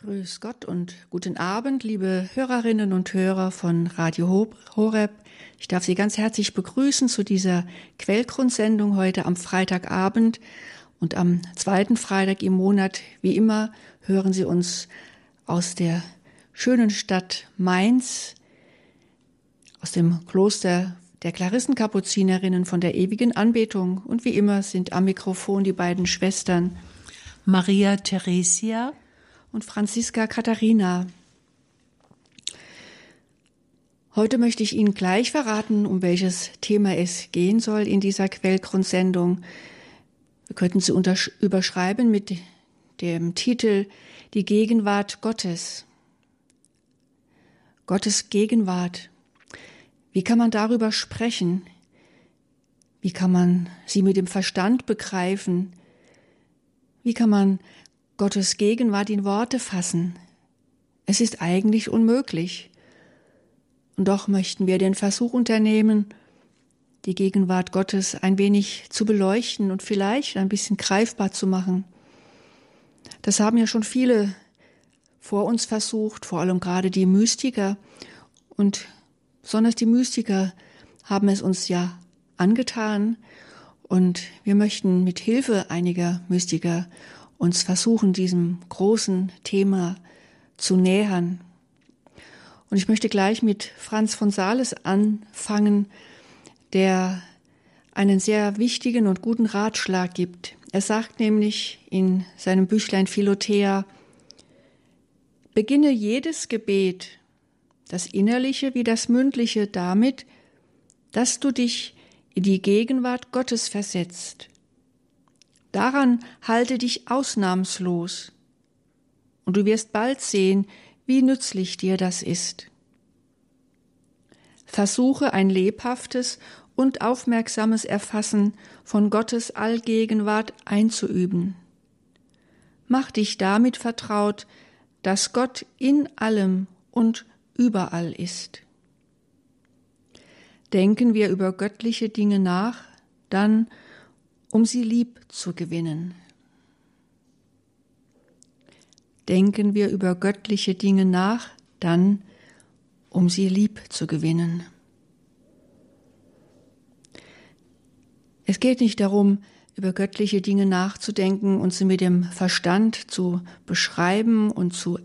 Grüß Gott und guten Abend, liebe Hörerinnen und Hörer von Radio Horeb. Ich darf Sie ganz herzlich begrüßen zu dieser Quellgrundsendung heute am Freitagabend. Und am zweiten Freitag im Monat, wie immer, hören Sie uns aus der schönen Stadt Mainz, aus dem Kloster der Klarissenkapuzinerinnen von der ewigen Anbetung. Und wie immer sind am Mikrofon die beiden Schwestern Maria Theresia und Franziska Katharina. Heute möchte ich Ihnen gleich verraten, um welches Thema es gehen soll in dieser Quellgrundsendung. Wir könnten sie überschreiben mit dem Titel Die Gegenwart Gottes. Gottes Gegenwart. Wie kann man darüber sprechen? Wie kann man sie mit dem Verstand begreifen? Wie kann man Gottes Gegenwart in Worte fassen. Es ist eigentlich unmöglich. Und doch möchten wir den Versuch unternehmen, die Gegenwart Gottes ein wenig zu beleuchten und vielleicht ein bisschen greifbar zu machen. Das haben ja schon viele vor uns versucht, vor allem gerade die Mystiker. Und besonders die Mystiker haben es uns ja angetan. Und wir möchten mit Hilfe einiger Mystiker uns versuchen, diesem großen Thema zu nähern. Und ich möchte gleich mit Franz von Sales anfangen, der einen sehr wichtigen und guten Ratschlag gibt. Er sagt nämlich in seinem Büchlein Philothea, beginne jedes Gebet, das innerliche wie das mündliche, damit, dass du dich in die Gegenwart Gottes versetzt Daran halte dich ausnahmslos, und du wirst bald sehen, wie nützlich dir das ist. Versuche ein lebhaftes und aufmerksames Erfassen von Gottes Allgegenwart einzuüben. Mach dich damit vertraut, dass Gott in allem und überall ist. Denken wir über göttliche Dinge nach, dann um sie lieb zu gewinnen. Denken wir über göttliche Dinge nach, dann um sie lieb zu gewinnen. Es geht nicht darum, über göttliche Dinge nachzudenken und sie mit dem Verstand zu beschreiben und zu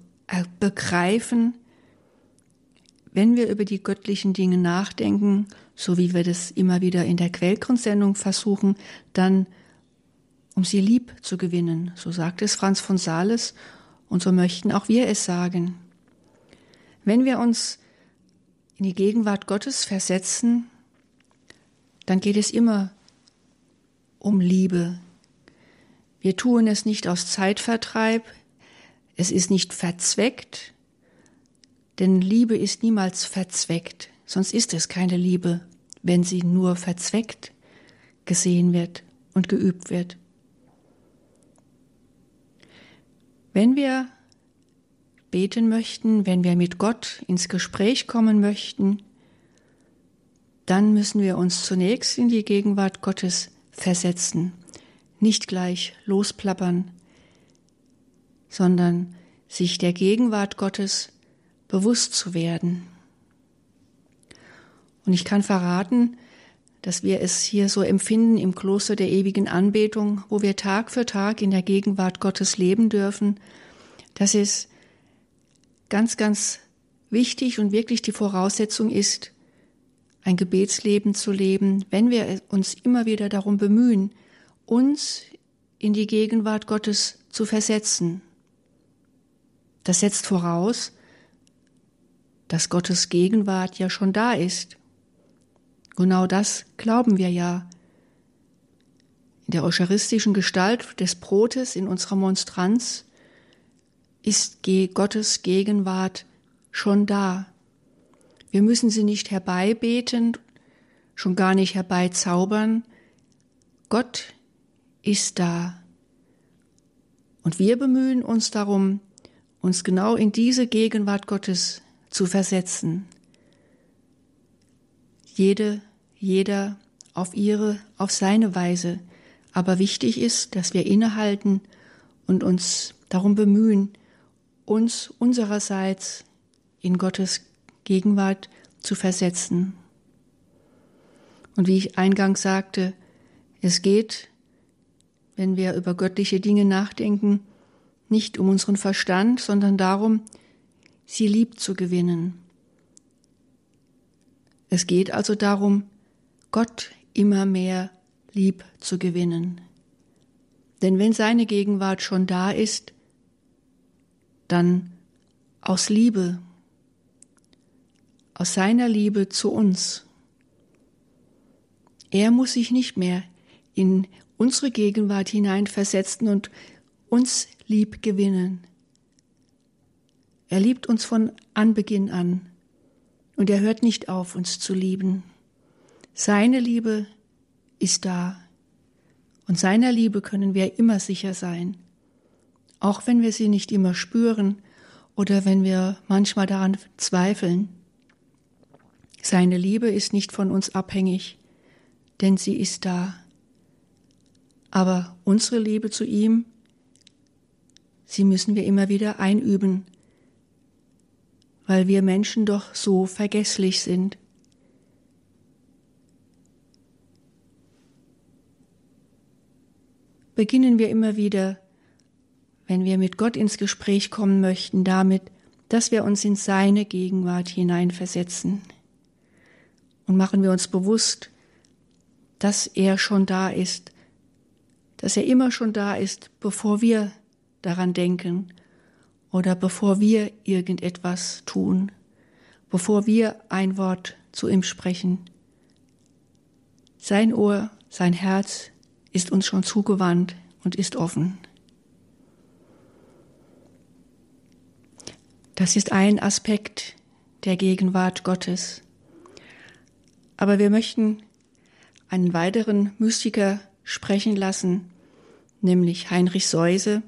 begreifen. Wenn wir über die göttlichen Dinge nachdenken, so wie wir das immer wieder in der Quellgrundsendung versuchen, dann um sie lieb zu gewinnen. So sagt es Franz von Sales und so möchten auch wir es sagen. Wenn wir uns in die Gegenwart Gottes versetzen, dann geht es immer um Liebe. Wir tun es nicht aus Zeitvertreib, es ist nicht verzweckt, denn Liebe ist niemals verzweckt sonst ist es keine Liebe, wenn sie nur verzweckt gesehen wird und geübt wird. Wenn wir beten möchten, wenn wir mit Gott ins Gespräch kommen möchten, dann müssen wir uns zunächst in die Gegenwart Gottes versetzen, nicht gleich losplappern, sondern sich der Gegenwart Gottes bewusst zu werden. Und ich kann verraten, dass wir es hier so empfinden im Kloster der ewigen Anbetung, wo wir Tag für Tag in der Gegenwart Gottes leben dürfen, dass es ganz, ganz wichtig und wirklich die Voraussetzung ist, ein Gebetsleben zu leben, wenn wir uns immer wieder darum bemühen, uns in die Gegenwart Gottes zu versetzen. Das setzt voraus, dass Gottes Gegenwart ja schon da ist Genau das glauben wir ja. In der eucharistischen Gestalt des Brotes in unserer Monstranz ist Gottes Gegenwart schon da. Wir müssen sie nicht herbeibeten, schon gar nicht herbeizaubern. Gott ist da. Und wir bemühen uns darum, uns genau in diese Gegenwart Gottes zu versetzen jede, jeder auf ihre, auf seine Weise. Aber wichtig ist, dass wir innehalten und uns darum bemühen, uns unsererseits in Gottes Gegenwart zu versetzen. Und wie ich eingangs sagte, es geht, wenn wir über göttliche Dinge nachdenken, nicht um unseren Verstand, sondern darum, sie lieb zu gewinnen. Es geht also darum, Gott immer mehr lieb zu gewinnen. Denn wenn seine Gegenwart schon da ist, dann aus Liebe, aus seiner Liebe zu uns. Er muss sich nicht mehr in unsere Gegenwart hineinversetzen und uns lieb gewinnen. Er liebt uns von Anbeginn an und er hört nicht auf, uns zu lieben. Seine Liebe ist da und seiner Liebe können wir immer sicher sein, auch wenn wir sie nicht immer spüren oder wenn wir manchmal daran zweifeln. Seine Liebe ist nicht von uns abhängig, denn sie ist da. Aber unsere Liebe zu ihm, sie müssen wir immer wieder einüben, weil wir Menschen doch so vergesslich sind. Beginnen wir immer wieder, wenn wir mit Gott ins Gespräch kommen möchten, damit, dass wir uns in seine Gegenwart hineinversetzen. Und machen wir uns bewusst, dass er schon da ist, dass er immer schon da ist, bevor wir daran denken oder bevor wir irgendetwas tun, bevor wir ein Wort zu ihm sprechen. Sein Ohr, sein Herz ist uns schon zugewandt und ist offen. Das ist ein Aspekt der Gegenwart Gottes. Aber wir möchten einen weiteren Mystiker sprechen lassen, nämlich Heinrich Seuse,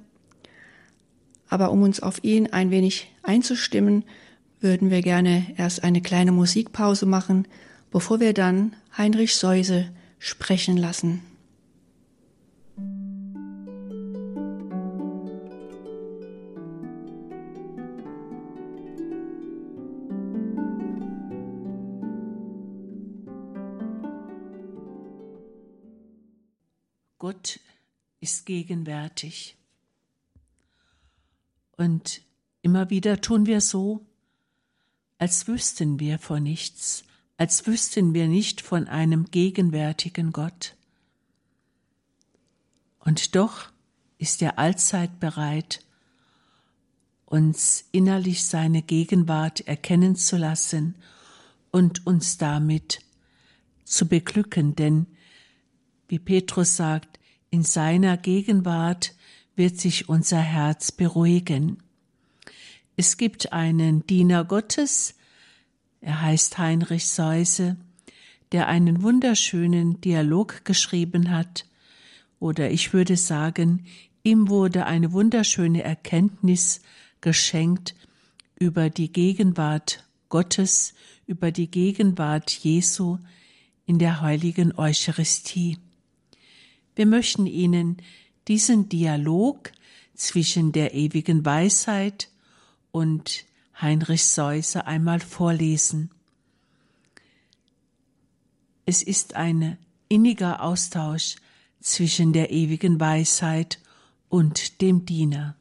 aber um uns auf ihn ein wenig einzustimmen, würden wir gerne erst eine kleine Musikpause machen, bevor wir dann Heinrich Seuse sprechen lassen. Gott ist gegenwärtig. Und immer wieder tun wir so, als wüssten wir von nichts, als wüssten wir nicht von einem gegenwärtigen Gott. Und doch ist er allzeit bereit, uns innerlich seine Gegenwart erkennen zu lassen und uns damit zu beglücken, denn, wie Petrus sagt, in seiner Gegenwart wird sich unser Herz beruhigen. Es gibt einen Diener Gottes, er heißt Heinrich Seuse, der einen wunderschönen Dialog geschrieben hat, oder ich würde sagen, ihm wurde eine wunderschöne Erkenntnis geschenkt über die Gegenwart Gottes, über die Gegenwart Jesu in der heiligen Eucharistie. Wir möchten Ihnen diesen Dialog zwischen der ewigen Weisheit und Heinrich Seuse einmal vorlesen. Es ist ein inniger Austausch zwischen der ewigen Weisheit und dem Diener.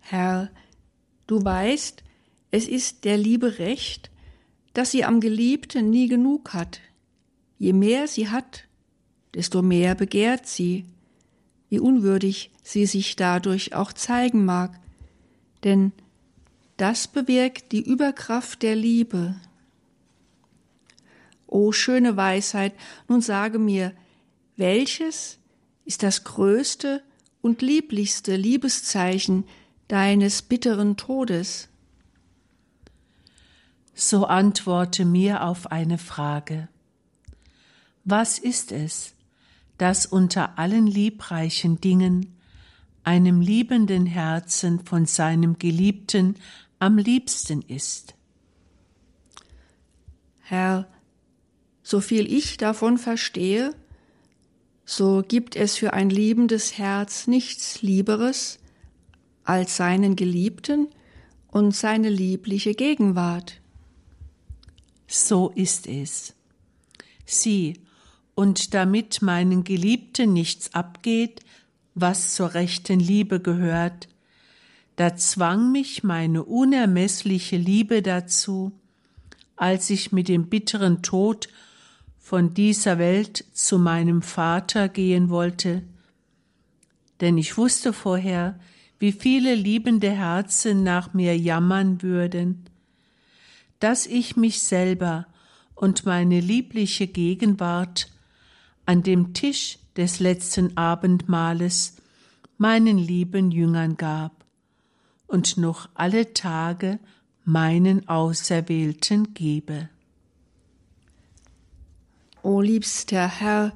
Herr, du weißt, es ist der Liebe recht, dass sie am Geliebten nie genug hat. Je mehr sie hat, desto mehr begehrt sie, wie unwürdig sie sich dadurch auch zeigen mag, denn das bewirkt die Überkraft der Liebe. O schöne Weisheit, nun sage mir, welches ist das größte und lieblichste Liebeszeichen deines bitteren Todes? So antworte mir auf eine Frage. Was ist es, das unter allen liebreichen Dingen einem liebenden Herzen von seinem Geliebten am liebsten ist. Herr, so viel ich davon verstehe, so gibt es für ein liebendes Herz nichts Lieberes als seinen Geliebten und seine liebliche Gegenwart. So ist es. Sieh, und damit meinen Geliebten nichts abgeht, was zur rechten Liebe gehört, da zwang mich meine unermessliche Liebe dazu, als ich mit dem bitteren Tod von dieser Welt zu meinem Vater gehen wollte, denn ich wusste vorher, wie viele liebende Herzen nach mir jammern würden, dass ich mich selber und meine liebliche Gegenwart an dem Tisch des letzten Abendmahles meinen lieben Jüngern gab und noch alle Tage meinen Auserwählten gebe. O liebster Herr,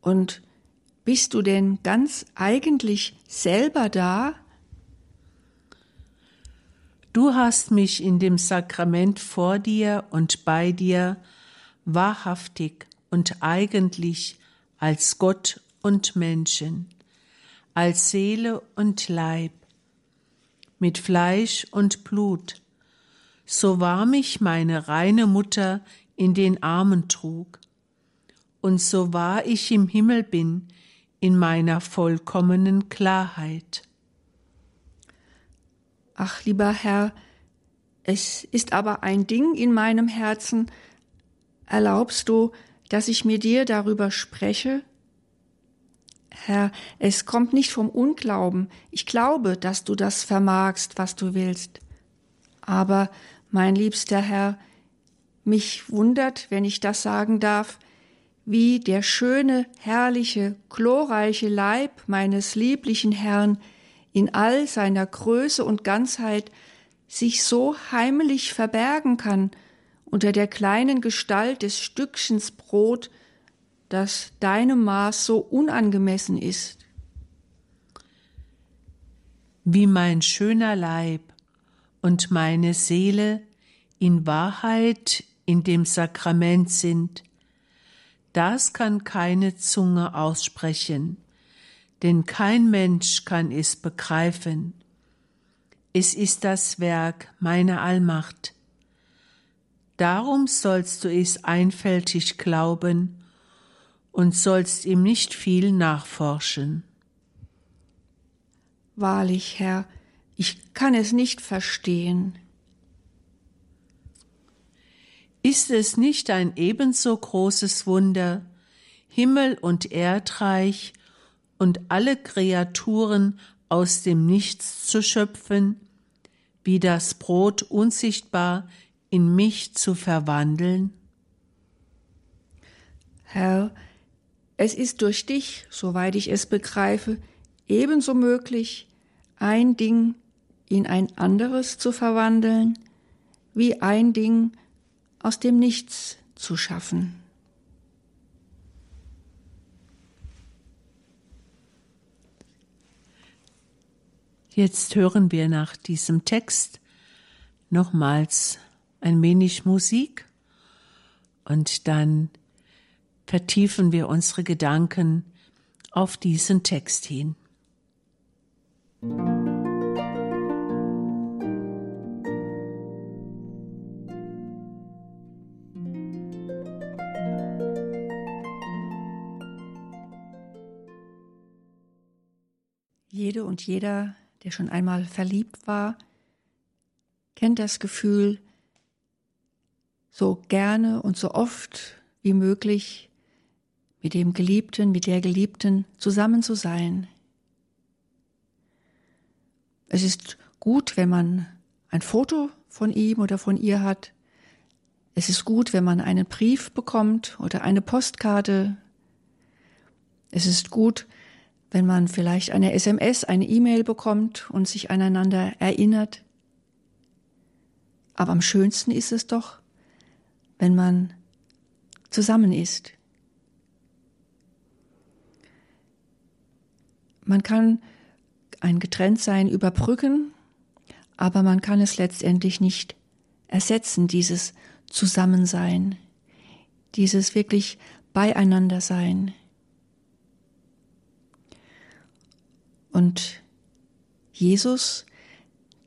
und bist du denn ganz eigentlich selber da? Du hast mich in dem Sakrament vor dir und bei dir wahrhaftig und eigentlich als Gott und Menschen, als Seele und Leib, mit Fleisch und Blut, so wahr mich meine reine Mutter in den Armen trug, und so wahr ich im Himmel bin, in meiner vollkommenen Klarheit. Ach, lieber Herr, es ist aber ein Ding in meinem Herzen, erlaubst du, dass ich mit dir darüber spreche? Herr, es kommt nicht vom Unglauben. Ich glaube, dass du das vermagst, was du willst. Aber, mein liebster Herr, mich wundert, wenn ich das sagen darf, wie der schöne, herrliche, glorreiche Leib meines lieblichen Herrn in all seiner Größe und Ganzheit sich so heimlich verbergen kann unter der kleinen Gestalt des Stückchens Brot, das deinem Maß so unangemessen ist. Wie mein schöner Leib und meine Seele in Wahrheit in dem Sakrament sind, das kann keine Zunge aussprechen, denn kein Mensch kann es begreifen. Es ist das Werk meiner Allmacht, Darum sollst du es einfältig glauben und sollst ihm nicht viel nachforschen. Wahrlich, Herr, ich kann es nicht verstehen. Ist es nicht ein ebenso großes Wunder, Himmel und Erdreich und alle Kreaturen aus dem Nichts zu schöpfen, wie das Brot unsichtbar in mich zu verwandeln? Herr, es ist durch dich, soweit ich es begreife, ebenso möglich, ein Ding in ein anderes zu verwandeln, wie ein Ding aus dem Nichts zu schaffen. Jetzt hören wir nach diesem Text nochmals ein wenig Musik und dann vertiefen wir unsere Gedanken auf diesen Text hin. Jede und jeder, der schon einmal verliebt war, kennt das Gefühl, so gerne und so oft wie möglich mit dem Geliebten, mit der Geliebten zusammen zu sein. Es ist gut, wenn man ein Foto von ihm oder von ihr hat. Es ist gut, wenn man einen Brief bekommt oder eine Postkarte. Es ist gut, wenn man vielleicht eine SMS, eine E-Mail bekommt und sich aneinander erinnert. Aber am schönsten ist es doch, wenn man zusammen ist. Man kann ein Getrenntsein überbrücken, aber man kann es letztendlich nicht ersetzen, dieses Zusammensein, dieses wirklich Beieinander sein. Und Jesus,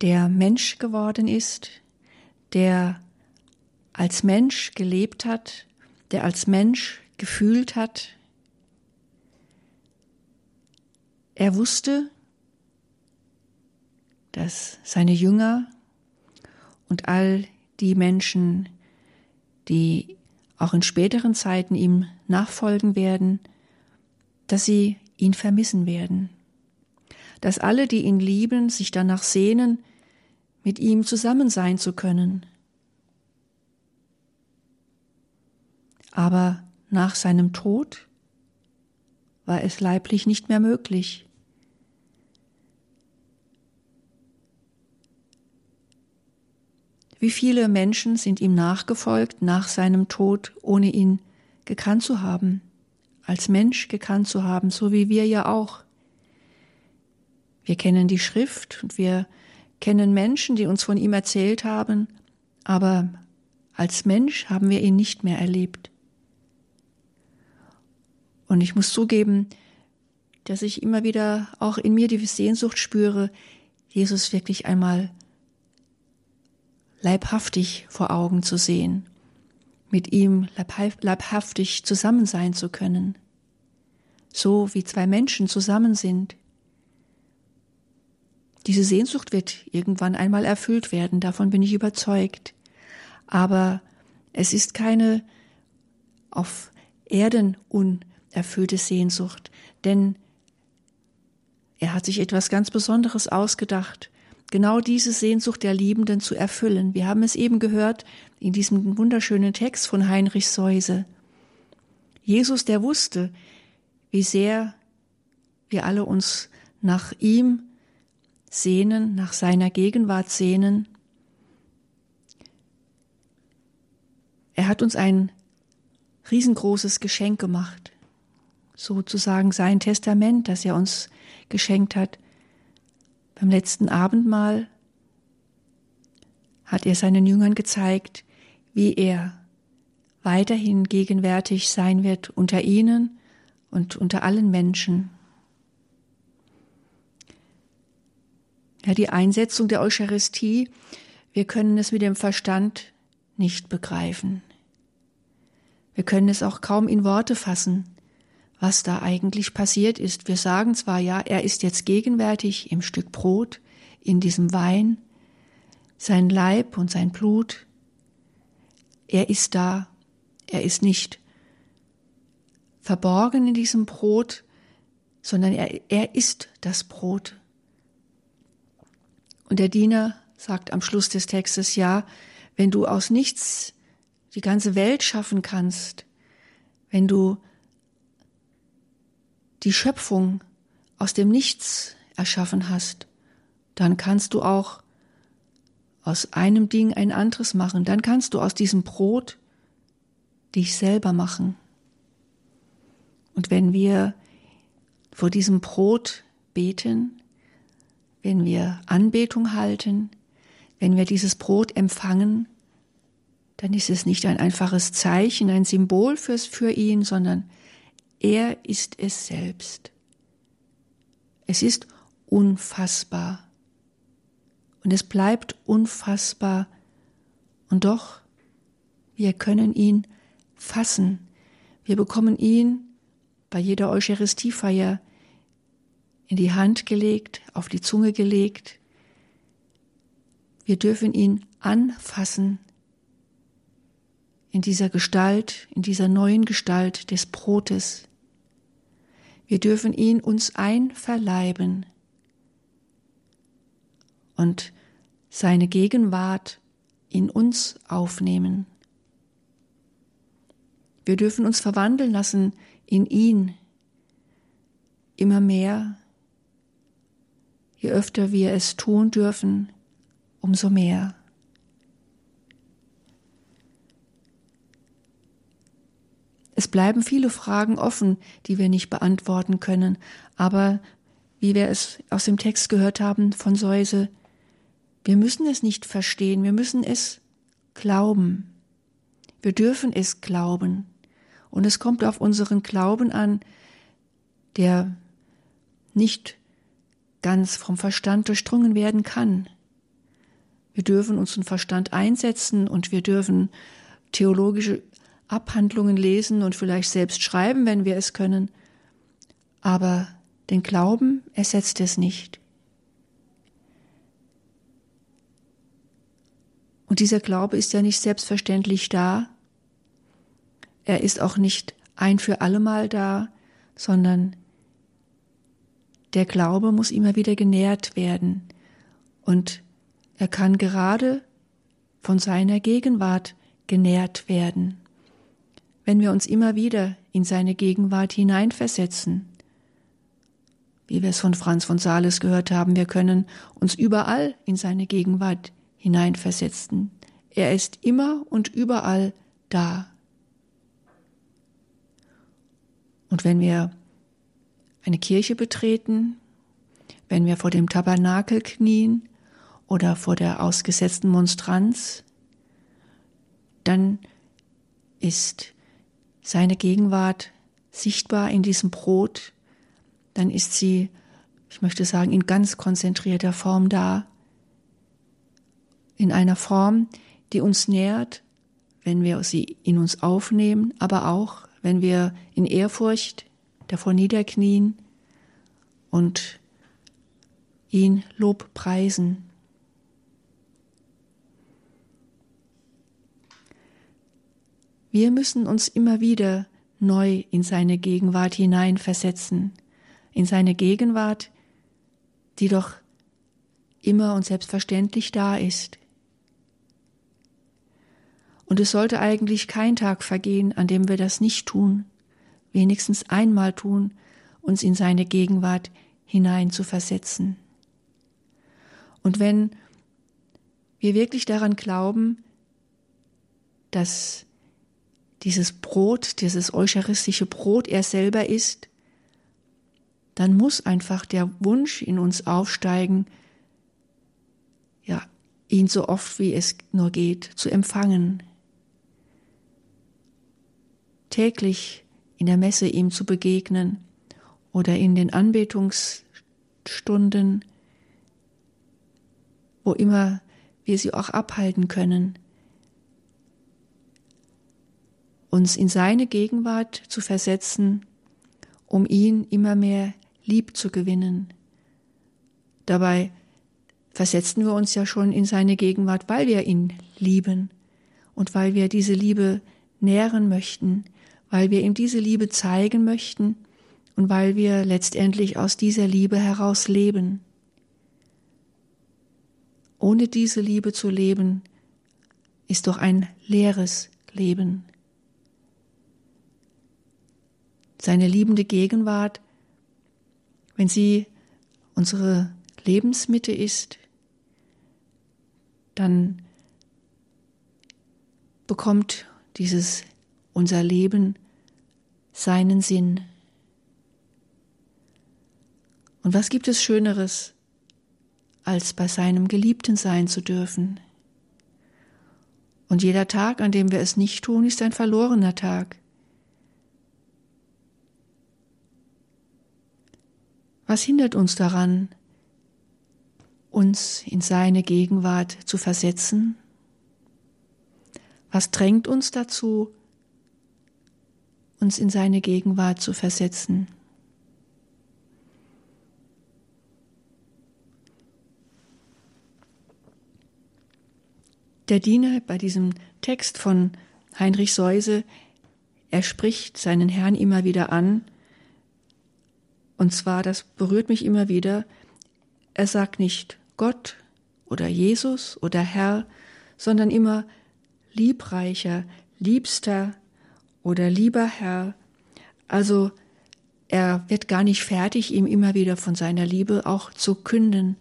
der Mensch geworden ist, der als Mensch gelebt hat, der als Mensch gefühlt hat, er wusste, dass seine Jünger und all die Menschen, die auch in späteren Zeiten ihm nachfolgen werden, dass sie ihn vermissen werden, dass alle, die ihn lieben, sich danach sehnen, mit ihm zusammen sein zu können. Aber nach seinem Tod war es leiblich nicht mehr möglich. Wie viele Menschen sind ihm nachgefolgt nach seinem Tod, ohne ihn gekannt zu haben, als Mensch gekannt zu haben, so wie wir ja auch. Wir kennen die Schrift und wir kennen Menschen, die uns von ihm erzählt haben, aber als Mensch haben wir ihn nicht mehr erlebt. Und ich muss zugeben, dass ich immer wieder auch in mir die Sehnsucht spüre, Jesus wirklich einmal leibhaftig vor Augen zu sehen, mit ihm leibhaftig zusammen sein zu können, so wie zwei Menschen zusammen sind. Diese Sehnsucht wird irgendwann einmal erfüllt werden, davon bin ich überzeugt. Aber es ist keine auf Erden unerfüllte Sehnsucht, denn er hat sich etwas ganz Besonderes ausgedacht, genau diese Sehnsucht der Liebenden zu erfüllen. Wir haben es eben gehört in diesem wunderschönen Text von Heinrich Seuse. Jesus, der wusste, wie sehr wir alle uns nach ihm sehnen, nach seiner Gegenwart sehnen. Er hat uns ein riesengroßes Geschenk gemacht, sozusagen sein Testament, das er uns geschenkt hat. Beim letzten Abendmahl hat er seinen Jüngern gezeigt, wie er weiterhin gegenwärtig sein wird unter ihnen und unter allen Menschen. Ja, die Einsetzung der Eucharistie, wir können es mit dem Verstand nicht begreifen. Wir können es auch kaum in Worte fassen was da eigentlich passiert ist. Wir sagen zwar, ja, er ist jetzt gegenwärtig im Stück Brot, in diesem Wein, sein Leib und sein Blut. Er ist da, er ist nicht verborgen in diesem Brot, sondern er, er ist das Brot. Und der Diener sagt am Schluss des Textes, ja, wenn du aus nichts die ganze Welt schaffen kannst, wenn du die Schöpfung aus dem Nichts erschaffen hast, dann kannst du auch aus einem Ding ein anderes machen. Dann kannst du aus diesem Brot dich selber machen. Und wenn wir vor diesem Brot beten, wenn wir Anbetung halten, wenn wir dieses Brot empfangen, dann ist es nicht ein einfaches Zeichen, ein Symbol fürs, für ihn, sondern er ist es selbst. Es ist unfassbar. Und es bleibt unfassbar. Und doch, wir können ihn fassen. Wir bekommen ihn bei jeder Eucharistiefeier in die Hand gelegt, auf die Zunge gelegt. Wir dürfen ihn anfassen in dieser Gestalt, in dieser neuen Gestalt des Brotes. Wir dürfen ihn uns einverleiben und seine Gegenwart in uns aufnehmen. Wir dürfen uns verwandeln lassen in ihn immer mehr. Je öfter wir es tun dürfen, umso mehr. Es bleiben viele Fragen offen, die wir nicht beantworten können, aber wie wir es aus dem Text gehört haben von Säuse, wir müssen es nicht verstehen, wir müssen es glauben. Wir dürfen es glauben. Und es kommt auf unseren Glauben an, der nicht ganz vom Verstand durchdrungen werden kann. Wir dürfen unseren Verstand einsetzen und wir dürfen theologische Abhandlungen lesen und vielleicht selbst schreiben, wenn wir es können. Aber den Glauben ersetzt es nicht. Und dieser Glaube ist ja nicht selbstverständlich da. Er ist auch nicht ein für allemal da, sondern der Glaube muss immer wieder genährt werden und er kann gerade von seiner Gegenwart genährt werden. Wenn wir uns immer wieder in seine Gegenwart hineinversetzen, wie wir es von Franz von Sales gehört haben, wir können uns überall in seine Gegenwart hineinversetzen. Er ist immer und überall da. Und wenn wir eine Kirche betreten, wenn wir vor dem Tabernakel knien oder vor der ausgesetzten Monstranz, dann ist seine Gegenwart sichtbar in diesem Brot, dann ist sie, ich möchte sagen, in ganz konzentrierter Form da, in einer Form, die uns nährt, wenn wir sie in uns aufnehmen, aber auch, wenn wir in Ehrfurcht davor niederknien und ihn Lob preisen. Wir müssen uns immer wieder neu in seine Gegenwart hineinversetzen, in seine Gegenwart, die doch immer und selbstverständlich da ist. Und es sollte eigentlich kein Tag vergehen, an dem wir das nicht tun, wenigstens einmal tun, uns in seine Gegenwart hinein zu versetzen. Und wenn wir wirklich daran glauben, dass dieses Brot, dieses eucharistische Brot er selber ist, dann muss einfach der Wunsch in uns aufsteigen, ja, ihn so oft wie es nur geht zu empfangen, täglich in der Messe ihm zu begegnen oder in den Anbetungsstunden, wo immer wir sie auch abhalten können, uns in seine Gegenwart zu versetzen, um ihn immer mehr lieb zu gewinnen. Dabei versetzen wir uns ja schon in seine Gegenwart, weil wir ihn lieben und weil wir diese Liebe nähren möchten, weil wir ihm diese Liebe zeigen möchten und weil wir letztendlich aus dieser Liebe heraus leben. Ohne diese Liebe zu leben, ist doch ein leeres Leben. Seine liebende Gegenwart, wenn sie unsere Lebensmitte ist, dann bekommt dieses unser Leben seinen Sinn. Und was gibt es Schöneres, als bei seinem Geliebten sein zu dürfen? Und jeder Tag, an dem wir es nicht tun, ist ein verlorener Tag. Was hindert uns daran, uns in seine Gegenwart zu versetzen? Was drängt uns dazu, uns in seine Gegenwart zu versetzen. Der Diener bei diesem Text von Heinrich Seuse, er spricht seinen Herrn immer wieder an, und zwar, das berührt mich immer wieder, er sagt nicht Gott oder Jesus oder Herr, sondern immer liebreicher, liebster, oder lieber Herr, also er wird gar nicht fertig, ihm immer wieder von seiner Liebe auch zu künden.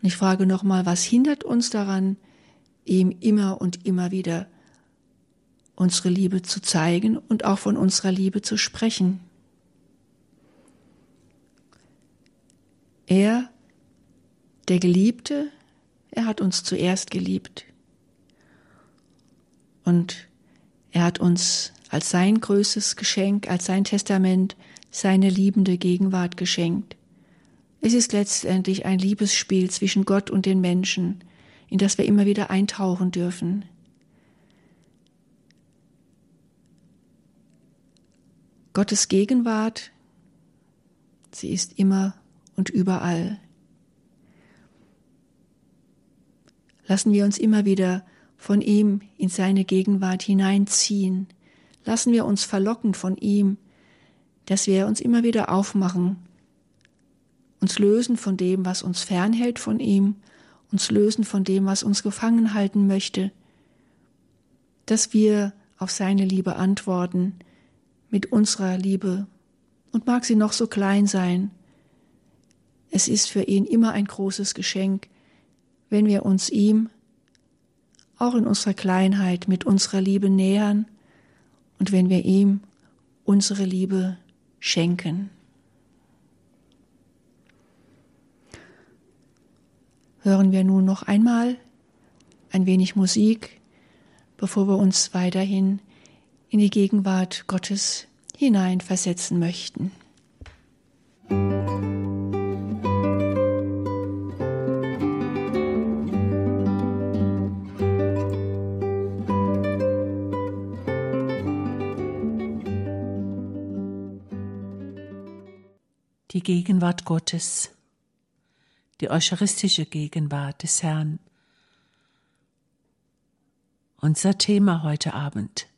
Und ich frage nochmal, was hindert uns daran, ihm immer und immer wieder unsere Liebe zu zeigen und auch von unserer Liebe zu sprechen? Er, der Geliebte, er hat uns zuerst geliebt. Und er hat uns als sein größtes Geschenk, als sein Testament seine liebende Gegenwart geschenkt. Es ist letztendlich ein Liebesspiel zwischen Gott und den Menschen, in das wir immer wieder eintauchen dürfen. Gottes Gegenwart, sie ist immer und überall. Lassen wir uns immer wieder von ihm in seine Gegenwart hineinziehen. Lassen wir uns verlocken von ihm, dass wir uns immer wieder aufmachen, uns lösen von dem, was uns fernhält von ihm, uns lösen von dem, was uns gefangen halten möchte, dass wir auf seine Liebe antworten mit unserer Liebe und mag sie noch so klein sein. Es ist für ihn immer ein großes Geschenk, wenn wir uns ihm auch in unserer Kleinheit mit unserer Liebe nähern und wenn wir ihm unsere Liebe schenken. Hören wir nun noch einmal ein wenig Musik, bevor wir uns weiterhin in die Gegenwart Gottes hineinversetzen möchten. Die Gegenwart Gottes, die eucharistische Gegenwart des Herrn. Unser Thema heute Abend.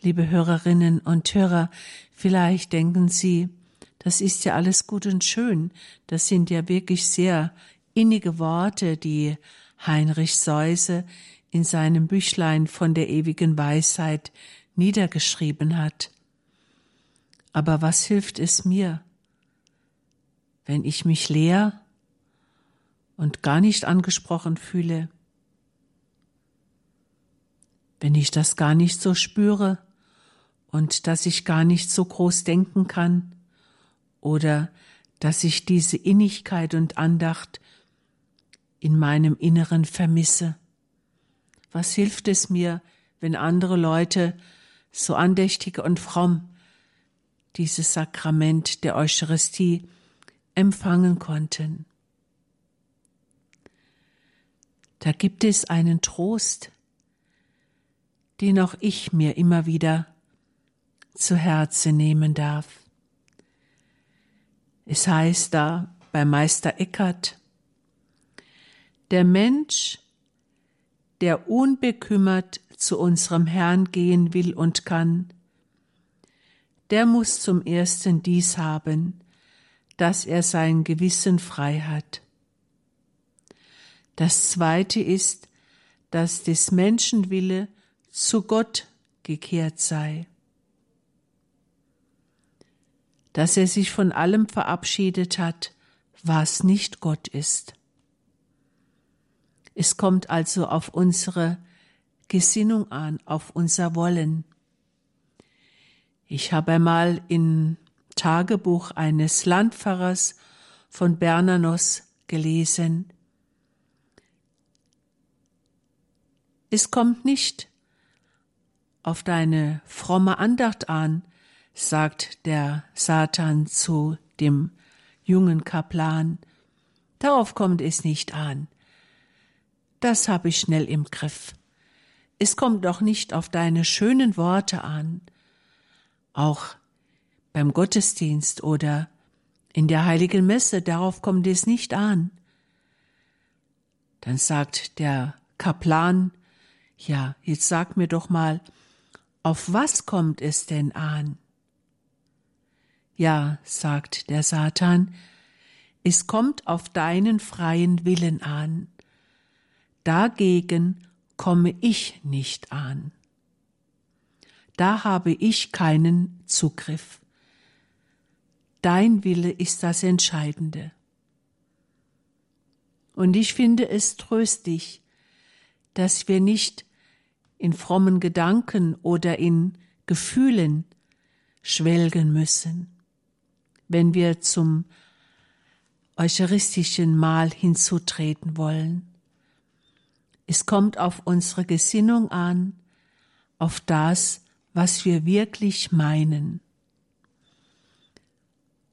Liebe Hörerinnen und Hörer, vielleicht denken Sie, das ist ja alles gut und schön, das sind ja wirklich sehr innige Worte, die Heinrich Seuse in seinem Büchlein von der ewigen Weisheit niedergeschrieben hat. Aber was hilft es mir, wenn ich mich leer und gar nicht angesprochen fühle, wenn ich das gar nicht so spüre und dass ich gar nicht so groß denken kann oder dass ich diese Innigkeit und Andacht in meinem Inneren vermisse. Was hilft es mir, wenn andere Leute so andächtig und fromm dieses Sakrament der Eucharistie empfangen konnten. Da gibt es einen Trost, den auch ich mir immer wieder zu Herzen nehmen darf. Es heißt da bei Meister Eckert, der Mensch, der unbekümmert zu unserem Herrn gehen will und kann, der muss zum ersten dies haben, dass er sein Gewissen frei hat. Das zweite ist, dass des Menschen Wille zu Gott gekehrt sei, dass er sich von allem verabschiedet hat, was nicht Gott ist. Es kommt also auf unsere Gesinnung an, auf unser Wollen. Ich habe einmal im Tagebuch eines Landpfarrers von Bernanos gelesen. Es kommt nicht auf deine fromme Andacht an, sagt der Satan zu dem jungen Kaplan. Darauf kommt es nicht an. Das habe ich schnell im Griff. Es kommt doch nicht auf deine schönen Worte an, auch beim Gottesdienst oder in der heiligen Messe, darauf kommt es nicht an. Dann sagt der Kaplan, ja, jetzt sag mir doch mal, auf was kommt es denn an? Ja, sagt der Satan, es kommt auf deinen freien Willen an. Dagegen komme ich nicht an da habe ich keinen Zugriff. Dein Wille ist das Entscheidende. Und ich finde es tröstlich, dass wir nicht in frommen Gedanken oder in Gefühlen schwelgen müssen, wenn wir zum eucharistischen Mahl hinzutreten wollen. Es kommt auf unsere Gesinnung an, auf das, was wir wirklich meinen.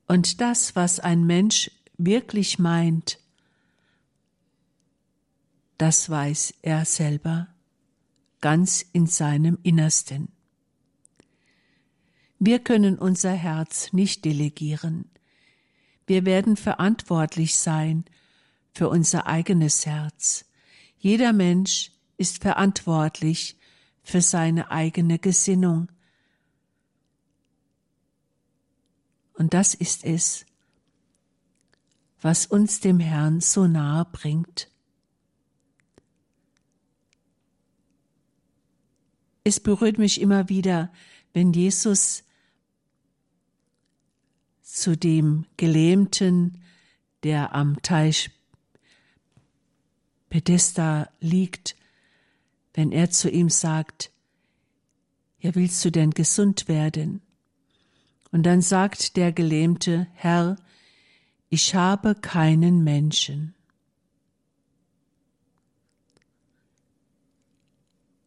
Und das, was ein Mensch wirklich meint, das weiß er selber ganz in seinem Innersten. Wir können unser Herz nicht delegieren. Wir werden verantwortlich sein für unser eigenes Herz. Jeder Mensch ist verantwortlich für seine eigene Gesinnung. Und das ist es, was uns dem Herrn so nahe bringt. Es berührt mich immer wieder, wenn Jesus zu dem Gelähmten, der am Teich Pedesta liegt, wenn er zu ihm sagt, ja willst du denn gesund werden? Und dann sagt der Gelähmte, Herr, ich habe keinen Menschen.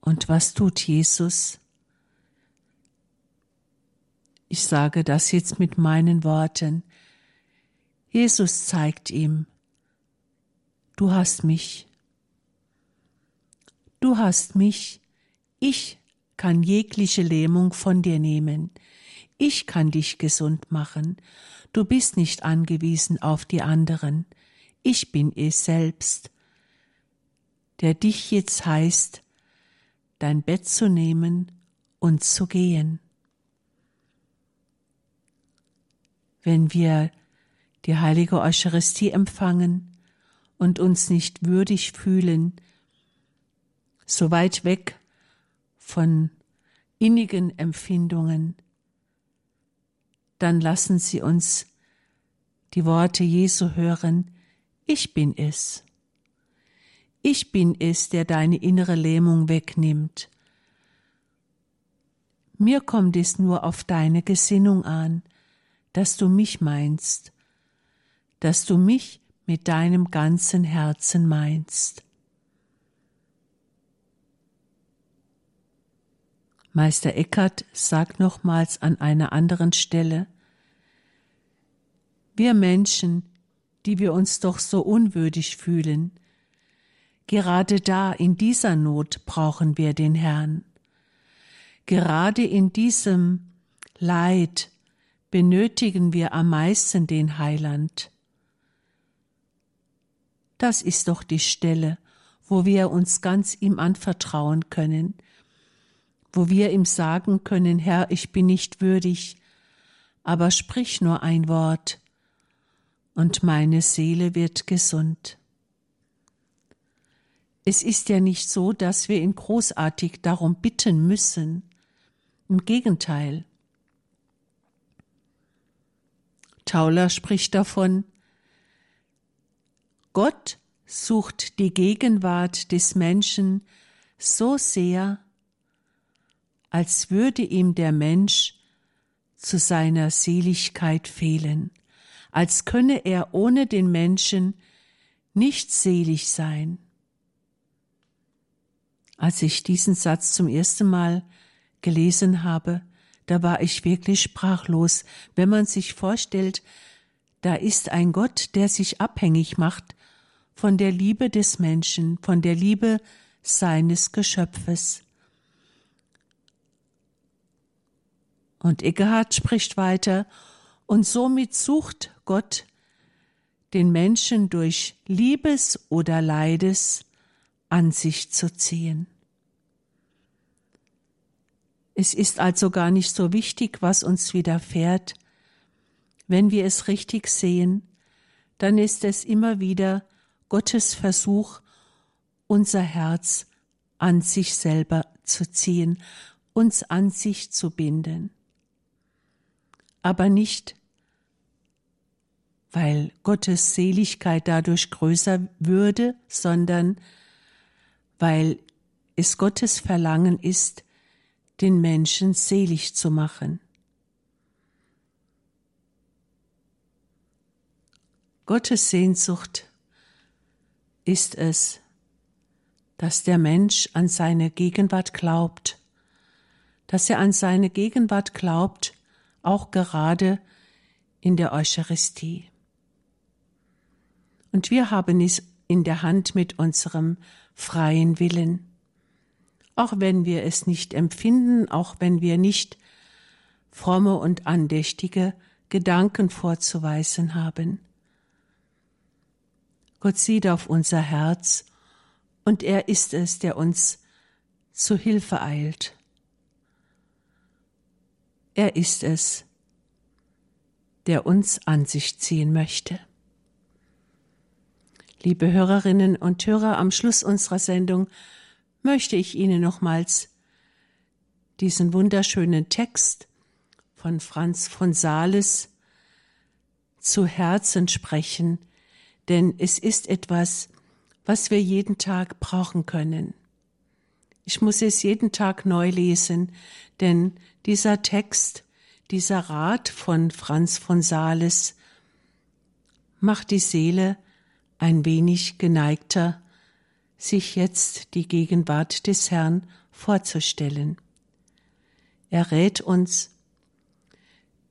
Und was tut Jesus? Ich sage das jetzt mit meinen Worten. Jesus zeigt ihm, du hast mich. Du hast mich. Ich kann jegliche Lähmung von dir nehmen. Ich kann dich gesund machen. Du bist nicht angewiesen auf die anderen. Ich bin es selbst, der dich jetzt heißt, dein Bett zu nehmen und zu gehen. Wenn wir die heilige Eucharistie empfangen und uns nicht würdig fühlen, so weit weg von innigen Empfindungen, dann lassen Sie uns die Worte Jesu hören, ich bin es. Ich bin es, der deine innere Lähmung wegnimmt. Mir kommt es nur auf deine Gesinnung an, dass du mich meinst, dass du mich mit deinem ganzen Herzen meinst. Meister Eckert sagt nochmals an einer anderen Stelle, wir Menschen, die wir uns doch so unwürdig fühlen, gerade da in dieser Not brauchen wir den Herrn. Gerade in diesem Leid benötigen wir am meisten den Heiland. Das ist doch die Stelle, wo wir uns ganz ihm anvertrauen können, wo wir ihm sagen können, Herr, ich bin nicht würdig, aber sprich nur ein Wort, und meine Seele wird gesund. Es ist ja nicht so, dass wir ihn großartig darum bitten müssen. Im Gegenteil. Tauler spricht davon, Gott sucht die Gegenwart des Menschen so sehr, als würde ihm der Mensch zu seiner Seligkeit fehlen, als könne er ohne den Menschen nicht selig sein. Als ich diesen Satz zum ersten Mal gelesen habe, da war ich wirklich sprachlos, wenn man sich vorstellt, da ist ein Gott, der sich abhängig macht von der Liebe des Menschen, von der Liebe seines Geschöpfes. Und Eckehard spricht weiter, und somit sucht Gott den Menschen durch Liebes oder Leides an sich zu ziehen. Es ist also gar nicht so wichtig, was uns widerfährt. Wenn wir es richtig sehen, dann ist es immer wieder Gottes Versuch, unser Herz an sich selber zu ziehen, uns an sich zu binden aber nicht, weil Gottes Seligkeit dadurch größer würde, sondern weil es Gottes Verlangen ist, den Menschen selig zu machen. Gottes Sehnsucht ist es, dass der Mensch an seine Gegenwart glaubt, dass er an seine Gegenwart glaubt auch gerade in der Eucharistie. Und wir haben es in der Hand mit unserem freien Willen. Auch wenn wir es nicht empfinden, auch wenn wir nicht fromme und andächtige Gedanken vorzuweisen haben. Gott sieht auf unser Herz und er ist es, der uns zu Hilfe eilt. Er ist es, der uns an sich ziehen möchte. Liebe Hörerinnen und Hörer, am Schluss unserer Sendung möchte ich Ihnen nochmals diesen wunderschönen Text von Franz von Sales zu Herzen sprechen, denn es ist etwas, was wir jeden Tag brauchen können. Ich muss es jeden Tag neu lesen, denn dieser Text, dieser Rat von Franz von Sales macht die Seele ein wenig geneigter, sich jetzt die Gegenwart des Herrn vorzustellen. Er rät uns,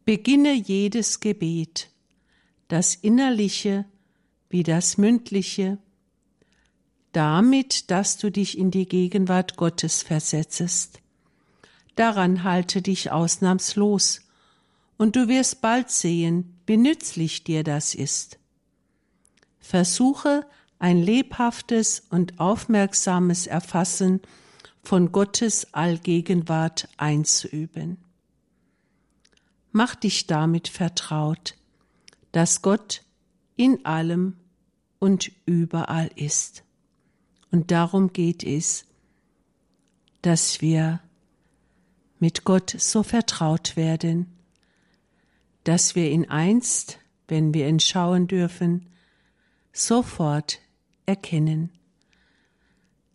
beginne jedes Gebet, das innerliche wie das mündliche, damit, dass du dich in die Gegenwart Gottes versetzest. Daran halte dich ausnahmslos, und du wirst bald sehen, wie nützlich dir das ist. Versuche ein lebhaftes und aufmerksames Erfassen von Gottes Allgegenwart einzuüben. Mach dich damit vertraut, dass Gott in allem und überall ist. Und darum geht es, dass wir mit Gott so vertraut werden, dass wir ihn einst, wenn wir ihn schauen dürfen, sofort erkennen.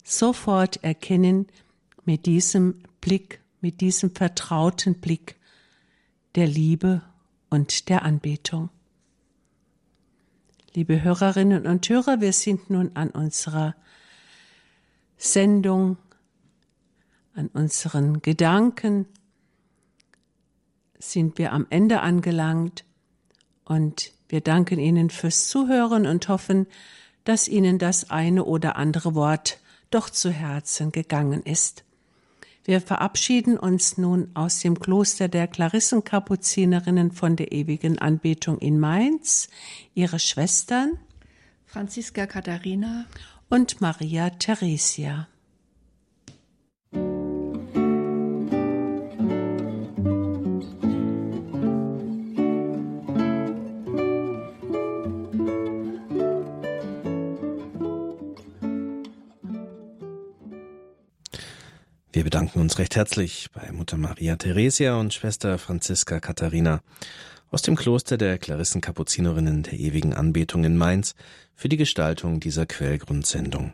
Sofort erkennen mit diesem Blick, mit diesem vertrauten Blick der Liebe und der Anbetung. Liebe Hörerinnen und Hörer, wir sind nun an unserer Sendung, an unseren Gedanken, sind wir am Ende angelangt und wir danken Ihnen fürs Zuhören und hoffen, dass Ihnen das eine oder andere Wort doch zu Herzen gegangen ist. Wir verabschieden uns nun aus dem Kloster der Klarissenkapuzinerinnen von der ewigen Anbetung in Mainz, ihre Schwestern Franziska Katharina und Maria Theresia. Wir bedanken uns recht herzlich bei Mutter Maria Theresia und Schwester Franziska Katharina aus dem Kloster der Klarissenkapuzinerinnen der ewigen Anbetung in Mainz für die Gestaltung dieser Quellgrundsendung.